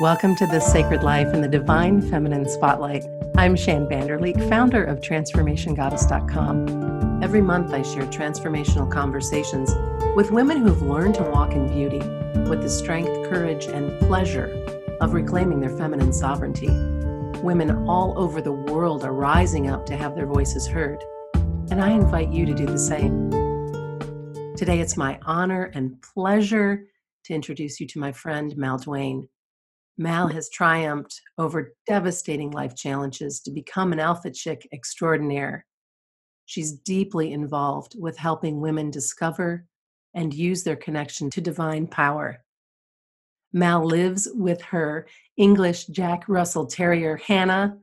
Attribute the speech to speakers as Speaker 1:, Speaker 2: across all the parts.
Speaker 1: Welcome to This Sacred Life and the Divine Feminine Spotlight. I'm Shann Vander Leek, founder of TransformationGoddess.com. Every month, I share transformational conversations with women who've learned to walk in beauty with the strength, courage, and pleasure of reclaiming their feminine sovereignty. Women all over the world are rising up to have their voices heard, and I invite you to do the same. Today, it's my honor and pleasure to introduce you to my friend Mal Duane. Mal has triumphed over devastating life challenges to become an alpha chick extraordinaire. She's deeply involved with helping women discover and use their connection to divine power. Mal lives with her English Jack Russell Terrier, Hannah,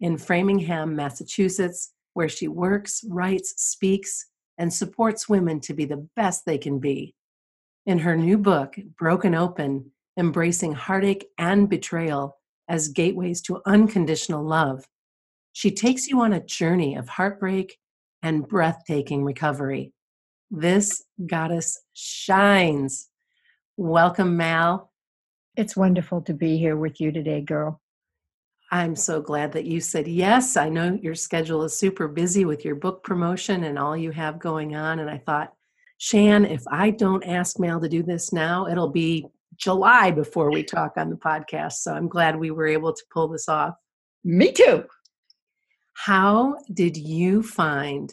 Speaker 1: in Framingham, Massachusetts, where she works, writes, speaks, and supports women to be the best they can be. In her new book, Broken Open embracing heartache and betrayal as gateways to unconditional love. She takes you on a journey of heartbreak and breathtaking recovery. This goddess shines. Welcome, Mal.
Speaker 2: It's wonderful to be here with you today, girl.
Speaker 1: I'm so glad that you said yes. I know your schedule is super busy with your book promotion and all you have going on. And I thought, Shann, if I don't ask Mal to do this now, it'll be July before we talk on the podcast. So I'm glad we were able to pull this off.
Speaker 2: Me too.
Speaker 1: How did you find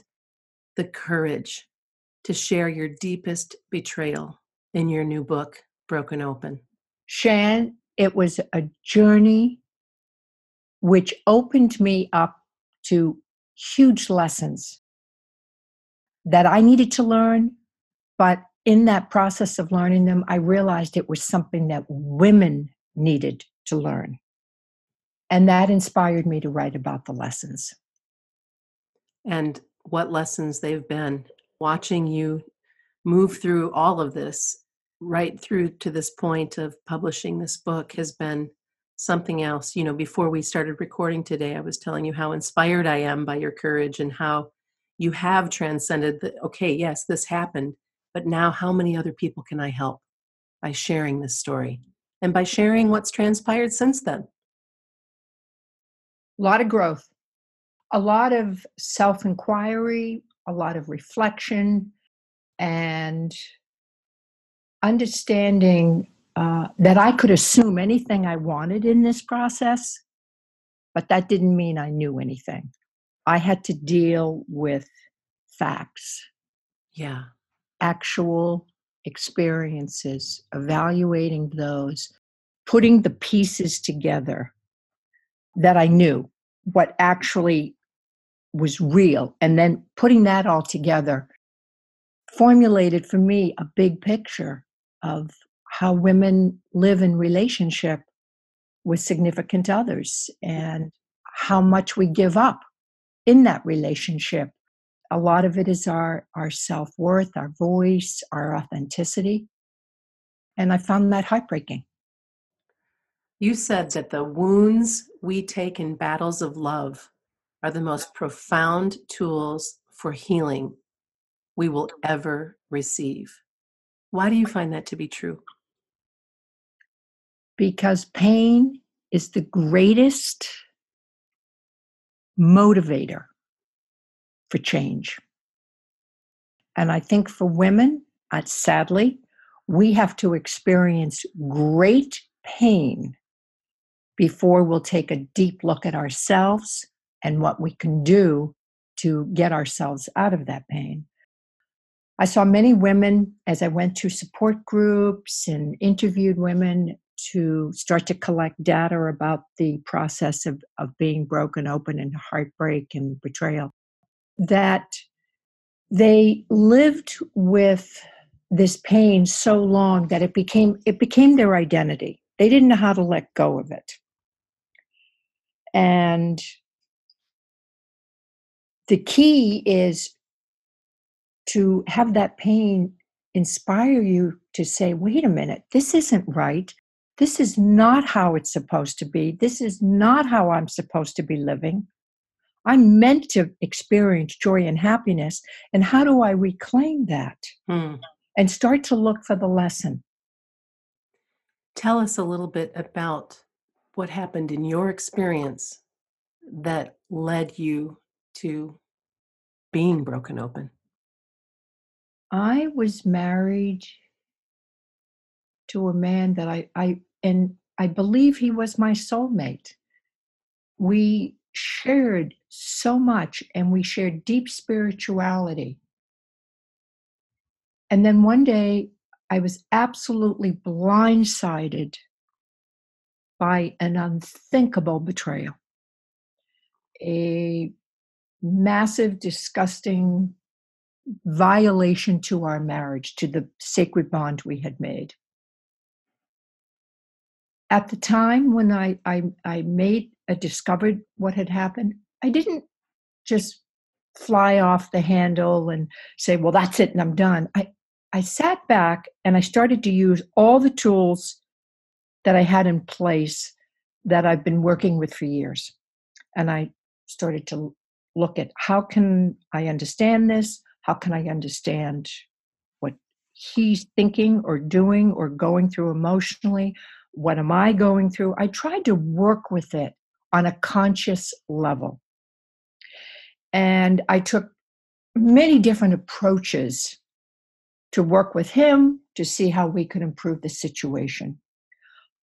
Speaker 1: the courage to share your deepest betrayal in your new book, Broken Open?
Speaker 2: Shann, it was a journey which opened me up to huge lessons that I needed to learn, but in that process of learning them, I realized it was something that women needed to learn. And that inspired me to write about the lessons.
Speaker 1: And what lessons they've been. Watching you move through all of this, right through to this point of publishing this book, has been something else. You know, before we started recording today, I was telling you how inspired I am by your courage and how you have transcended the okay, yes, this happened but now, how many other people can I help by sharing this story and by sharing what's transpired since then?
Speaker 2: A lot of growth, a lot of self inquiry, a lot of reflection, and understanding uh, that I could assume anything I wanted in this process, but that didn't mean I knew anything. I had to deal with facts.
Speaker 1: Yeah
Speaker 2: actual experiences, evaluating those, putting the pieces together that I knew, what actually was real, and then putting that all together formulated for me a big picture of how women live in relationship with significant others and how much we give up in that relationship a lot of it is our our self-worth our voice our authenticity. And i found that heartbreaking.
Speaker 1: You said that the wounds we take in battles of love are the most profound tools for healing we will ever receive. Why do you find that to be true?
Speaker 2: Because pain is the greatest motivator for change. And I think for women, uh, sadly, we have to experience great pain before we'll take a deep look at ourselves and what we can do to get ourselves out of that pain. I saw many women as I went to support groups and interviewed women to start to collect data about the process of, of being broken open and heartbreak and betrayal that they lived with this pain so long that it became it became their identity. They didn't know how to let go of it. And the key is to have that pain inspire you to say wait a minute this isn't right. This is not how it's supposed to be. This is not how i'm supposed to be living I'm meant to experience joy and happiness. And how do I reclaim that hmm. and start to look for the lesson?
Speaker 1: Tell us a little bit about what happened in your experience that led you to being broken open?
Speaker 2: I was married to a man that I, I and I believe he was my soulmate. We shared so much and we shared deep spirituality. And then one day I was absolutely blindsided by an unthinkable betrayal. A massive, disgusting violation to our marriage, to the sacred bond we had made. At the time when I, I, I made, I discovered what had happened, I didn't just fly off the handle and say, well, that's it and I'm done. I, I sat back and I started to use all the tools that I had in place that I've been working with for years. And I started to look at how can I understand this? How can I understand what he's thinking or doing or going through emotionally? What am I going through? I tried to work with it on a conscious level. And I took many different approaches to work with him to see how we could improve the situation.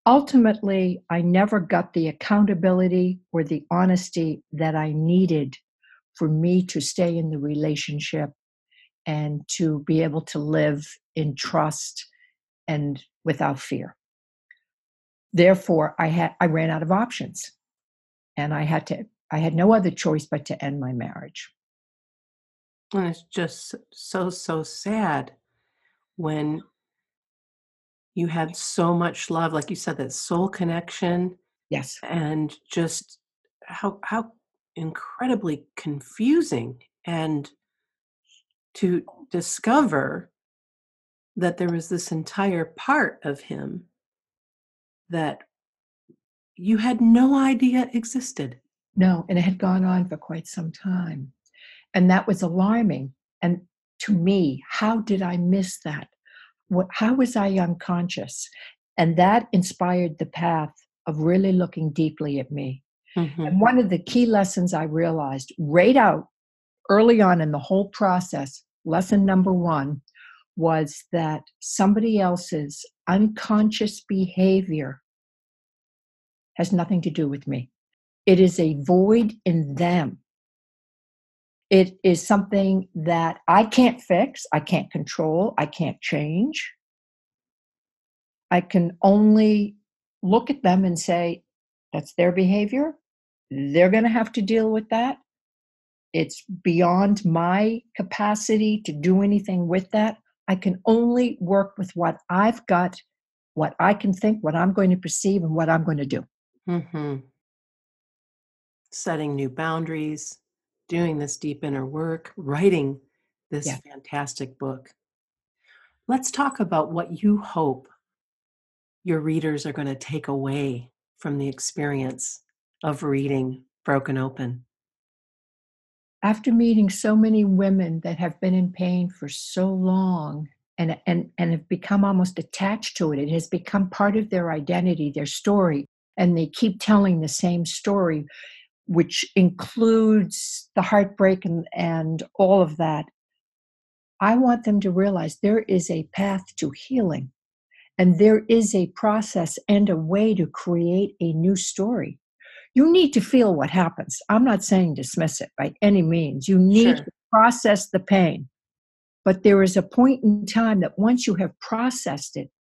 Speaker 2: Ultimately, I never got the accountability or the honesty that I needed for me to stay in the relationship and to be able to live in trust and without fear. Therefore, I had I ran out of options. And I had to I had no other choice but to end my marriage.
Speaker 1: And it's just so so sad when you had so much love like you said that soul connection
Speaker 2: yes
Speaker 1: and just how how incredibly confusing and to discover that there was this entire part of him that you had no idea existed
Speaker 2: no and it had gone on for quite some time and that was alarming and to me how did i miss that what, how was I unconscious? And that inspired the path of really looking deeply at me. Mm-hmm. And one of the key lessons I realized right out early on in the whole process, lesson number one, was that somebody else's unconscious behavior has nothing to do with me. It is a void in them it is something that I can't fix, I can't control, I can't change. I can only look at them and say, that's their behavior. They're going to have to deal with that. It's beyond my capacity to do anything with that. I can only work with what I've got, what I can think, what I'm going to perceive, and what I'm going to do.
Speaker 1: Mm-hmm. Setting new boundaries, doing this deep inner work, writing this yeah. fantastic book. Let's talk about what you hope your readers are going to take away from the experience of reading Broken Open.
Speaker 2: After meeting so many women that have been in pain for so long and, and, and have become almost attached to it, it has become part of their identity, their story, and they keep telling the same story which includes the heartbreak and, and all of that, I want them to realize there is a path to healing and there is a process and a way to create a new story. You need to feel what happens. I'm not saying dismiss it by any means. You need sure. to process the pain. But there is a point in time that once you have processed it,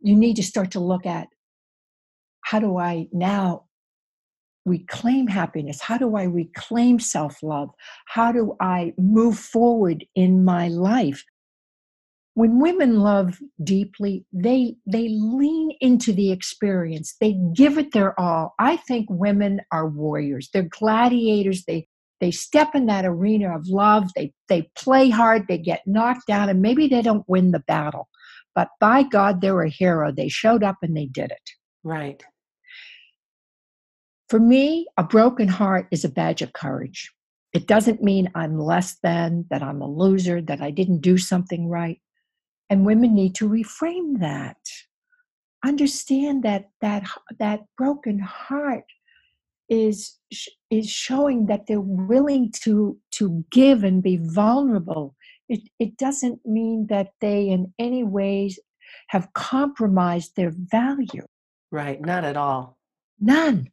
Speaker 2: you need to start to look at how do I now reclaim happiness? How do I reclaim self love? How do I move forward in my life? When women love deeply, they they lean into the experience. They give it their all. I think women are warriors. They're gladiators. They they step in that arena of love. They they play hard. They get knocked down, and maybe they don't win the battle, but by God, they're a hero. They showed up and they did it.
Speaker 1: Right.
Speaker 2: For me, a broken heart is a badge of courage. It doesn't mean I'm less than, that I'm a loser, that I didn't do something right. And women need to reframe that. understand that that that broken heart is is showing that they're willing to to give and be vulnerable it it doesn't mean that they in any ways have compromised their value
Speaker 1: right not at all
Speaker 2: none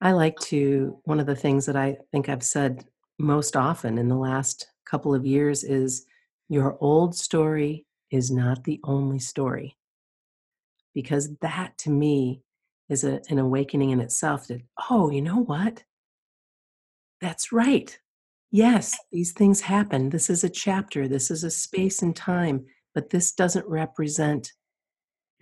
Speaker 1: i like to one of the things that i think i've said most often in the last couple of years is your old story is not the only story because that to me is a, an awakening in itself that, oh, you know what? That's right. Yes, these things happen. This is a chapter, this is a space and time, but this doesn't represent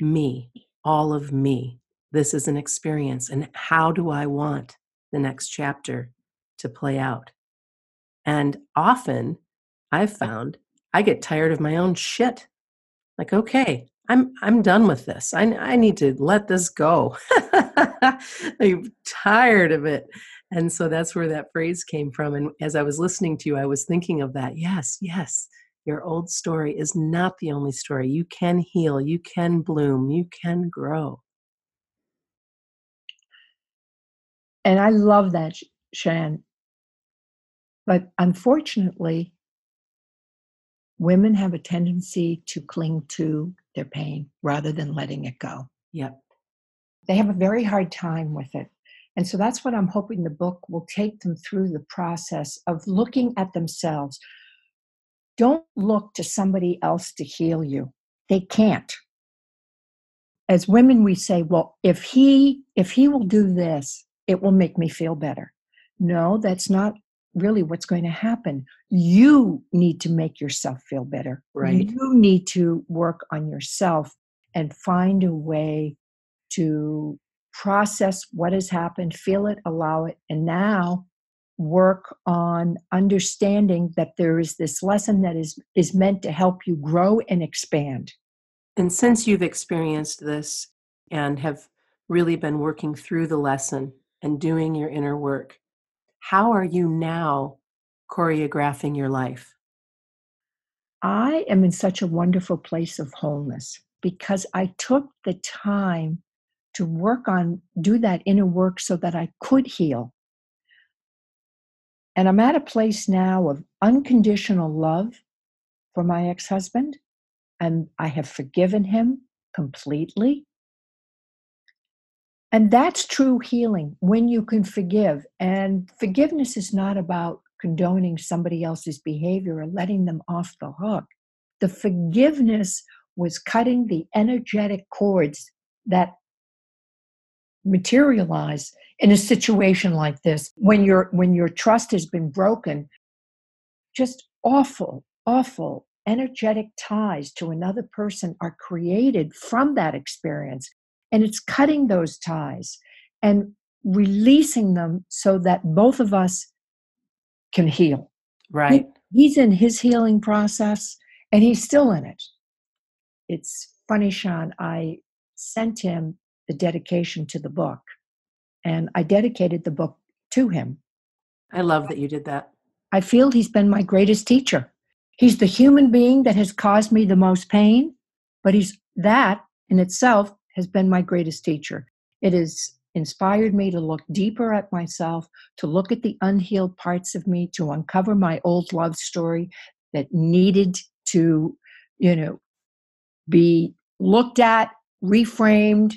Speaker 1: me, all of me. This is an experience. And how do I want the next chapter to play out? And often I've found I get tired of my own shit. Like, okay, I'm I'm done with this. I I need to let this go. I'm tired of it. And so that's where that phrase came from. And as I was listening to you, I was thinking of that. Yes, yes. Your old story is not the only story. You can heal, you can bloom, you can grow.
Speaker 2: And I love that, Shann. But unfortunately, women have a tendency to cling to their pain rather than letting it go.
Speaker 1: Yep.
Speaker 2: They have a very hard time with it. And so that's what I'm hoping the book will take them through the process of looking at themselves. Don't look to somebody else to heal you. They can't. As women we say, well, if he if he will do this, it will make me feel better. No, that's not really what's going to happen. You need to make yourself feel better.
Speaker 1: Right.
Speaker 2: You need to work on yourself and find a way to process what has happened, feel it, allow it, and now work on understanding that there is this lesson that is is meant to help you grow and expand.
Speaker 1: And since you've experienced this and have really been working through the lesson and doing your inner work, how are you now choreographing your life?
Speaker 2: I am in such a wonderful place of wholeness because I took the time to work on, do that inner work so that I could heal. And I'm at a place now of unconditional love for my ex husband, and I have forgiven him completely. And that's true healing when you can forgive. And forgiveness is not about condoning somebody else's behavior or letting them off the hook. The forgiveness was cutting the energetic cords that materialize in a situation like this when your when your trust has been broken just awful awful energetic ties to another person are created from that experience and it's cutting those ties and releasing them so that both of us can heal.
Speaker 1: Right.
Speaker 2: He, he's in his healing process and he's still in it. It's funny, Shann. I sent him the dedication to the book and I dedicated the book to him.
Speaker 1: I love that you did that.
Speaker 2: I feel he's been my greatest teacher. He's the human being that has caused me the most pain, but he's that in itself has been my greatest teacher. It has inspired me to look deeper at myself, to look at the unhealed parts of me, to uncover my old love story that needed to, you know, be looked at, reframed,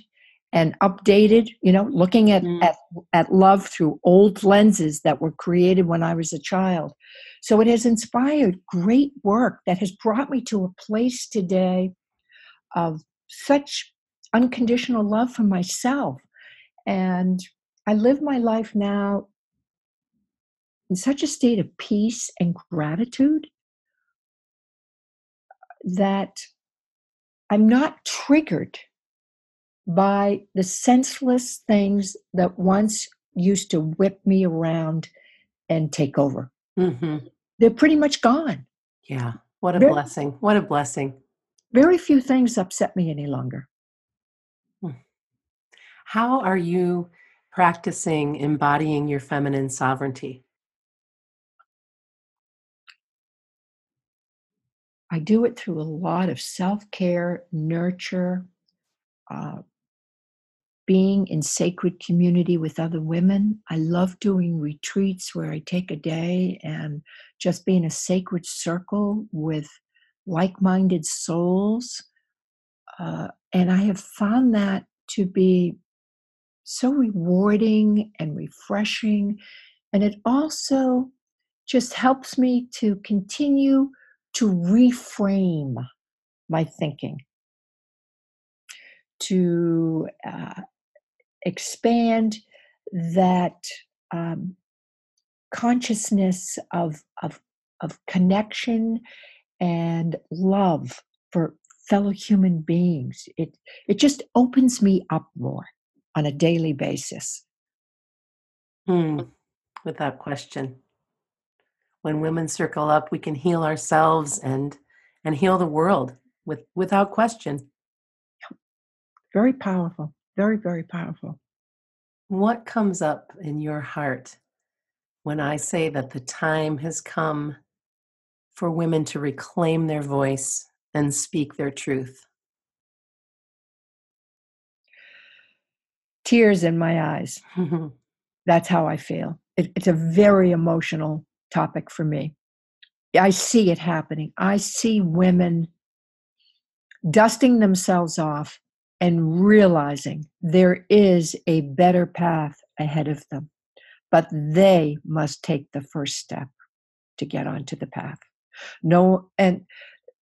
Speaker 2: and updated, you know, looking at, mm. at, at love through old lenses that were created when I was a child. So it has inspired great work that has brought me to a place today of such unconditional love for myself. And I live my life now in such a state of peace and gratitude that I'm not triggered by the senseless things that once used to whip me around and take over. Mm-hmm. They're pretty much gone.
Speaker 1: Yeah. What a very, blessing. What a blessing.
Speaker 2: Very few things upset me any longer.
Speaker 1: How are you practicing embodying your feminine sovereignty?
Speaker 2: I do it through a lot of self care, nurture, uh, being in sacred community with other women. I love doing retreats where I take a day and just be in a sacred circle with like minded souls. Uh, and I have found that to be so rewarding and refreshing. And it also just helps me to continue to reframe my thinking, to uh, expand that um, consciousness of, of, of connection and love for fellow human beings. It, it just opens me up more on a daily basis.
Speaker 1: Hmm. Without question. When women circle up, we can heal ourselves and and heal the world with without question.
Speaker 2: Very powerful. Very, very powerful.
Speaker 1: What comes up in your heart when I say that the time has come for women to reclaim their voice and speak their truth?
Speaker 2: Tears in my eyes. That's how I feel. It, it's a very emotional topic for me. I see it happening. I see women dusting themselves off and realizing there is a better path ahead of them. But they must take the first step to get onto the path. No, and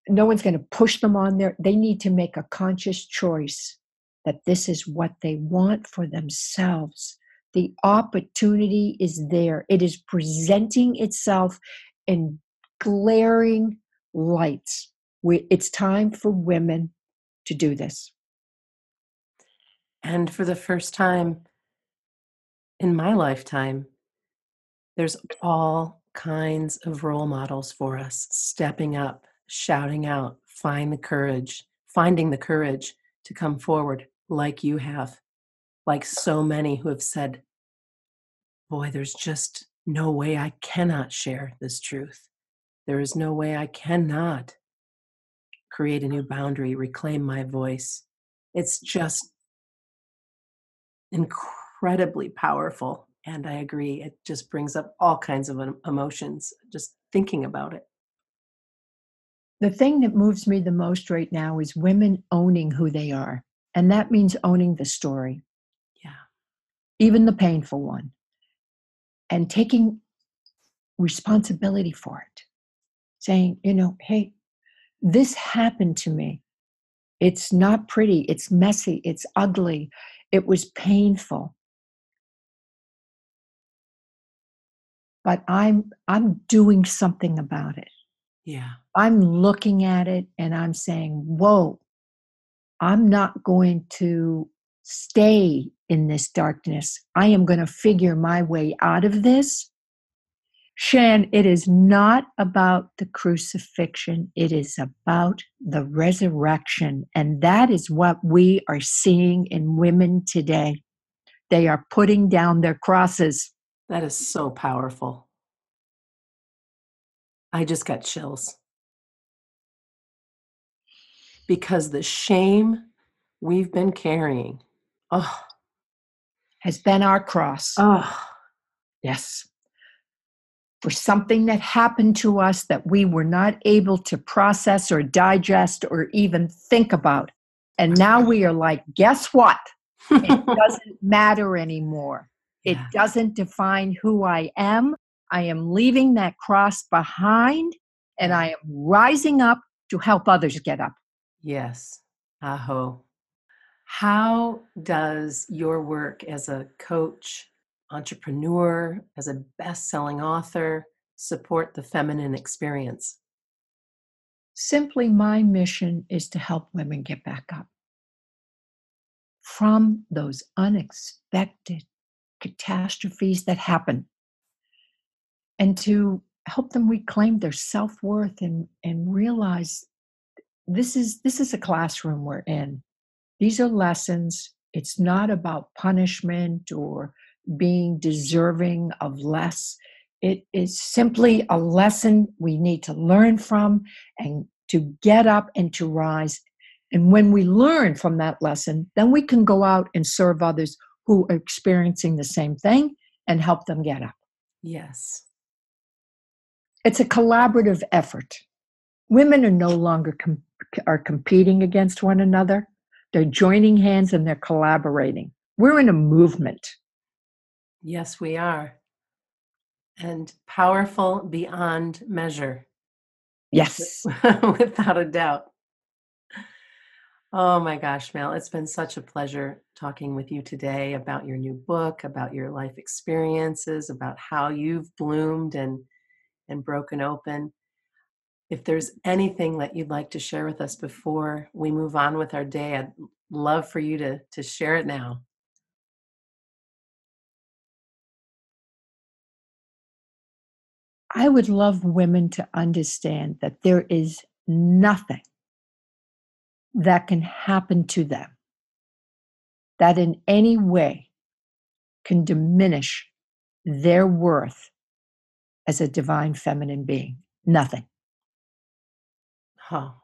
Speaker 2: no one's going to push them on there. They need to make a conscious choice that this is what they want for themselves. The opportunity is there. It is presenting itself in glaring lights. It's time for women to do this.
Speaker 1: And for the first time in my lifetime, there's all kinds of role models for us stepping up, shouting out, find the courage, finding the courage to come forward like you have, like so many who have said, Boy, there's just no way I cannot share this truth. There is no way I cannot create a new boundary, reclaim my voice. It's just incredibly powerful. And I agree, it just brings up all kinds of emotions just thinking about it.
Speaker 2: The thing that moves me the most right now is women owning who they are. And that means owning the story.
Speaker 1: Yeah.
Speaker 2: Even the painful one. And taking responsibility for it. Saying, you know, hey, this happened to me. It's not pretty. It's messy. It's ugly. It was painful. But I'm I'm doing something about it.
Speaker 1: Yeah.
Speaker 2: I'm looking at it and I'm saying, "Whoa. I'm not going to stay in this darkness. I am going to figure my way out of this Shann, it is not about the crucifixion, it is about the resurrection. And that is what we are seeing in women today. They are putting down their crosses.
Speaker 1: That is so powerful. I just got chills. Because the shame we've been carrying, oh,
Speaker 2: has been our cross.
Speaker 1: Oh,
Speaker 2: yes for something that happened to us that we were not able to process or digest or even think about. And now we are like, guess what? It doesn't matter anymore. It yeah. doesn't define who I am. I am leaving that cross behind and I am rising up to help others get up.
Speaker 1: Yes. Aho. How does your work as a coach, entrepreneur, as a best selling author, support the feminine experience?
Speaker 2: Simply, my mission is to help women get back up from those unexpected catastrophes that happen and to help them reclaim their self-worth and, and realize this is this is a classroom we're in these are lessons it's not about punishment or being deserving of less. It is simply a lesson we need to learn from and to get up and to rise And when we learn from that lesson, then we can go out and serve others who are experiencing the same thing and help them get up.
Speaker 1: Yes.
Speaker 2: It's a collaborative effort. Women are no longer com- are competing against one another. They're joining hands and they're collaborating. We're in a movement.
Speaker 1: Yes, we are. And powerful beyond measure.
Speaker 2: Yes.
Speaker 1: Without a doubt. Oh my gosh, Mel, it's been such a pleasure talking with you today about your new book, about your life experiences, about how you've bloomed and and broken open. If there's anything that you'd like to share with us before we move on with our day, I'd love for you to to share it now.
Speaker 2: I would love women to understand that there is nothing that can happen to them that in any way can diminish their worth as a divine feminine being. Nothing.
Speaker 1: Oh,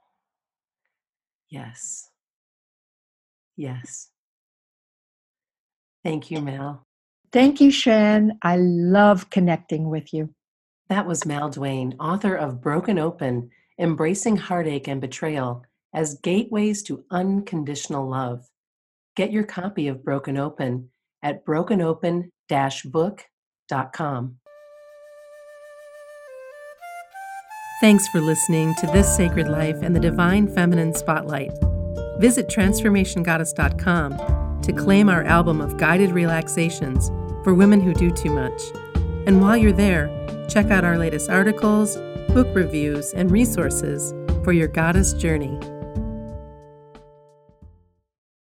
Speaker 1: yes. Yes. Thank you, Mel.
Speaker 2: Thank you, Shann. I love connecting with you.
Speaker 1: That was Mal Duane, author of Broken Open Embracing Heartache and Betrayal as Gateways to Unconditional Love. Get your copy of Broken Open at brokenopen book.com. Thanks for listening to This Sacred Life and the Divine Feminine Spotlight. Visit transformationgoddess.com to claim our album of guided relaxations for women who do too much. And while you're there, check out our latest articles, book reviews, and resources for your goddess journey.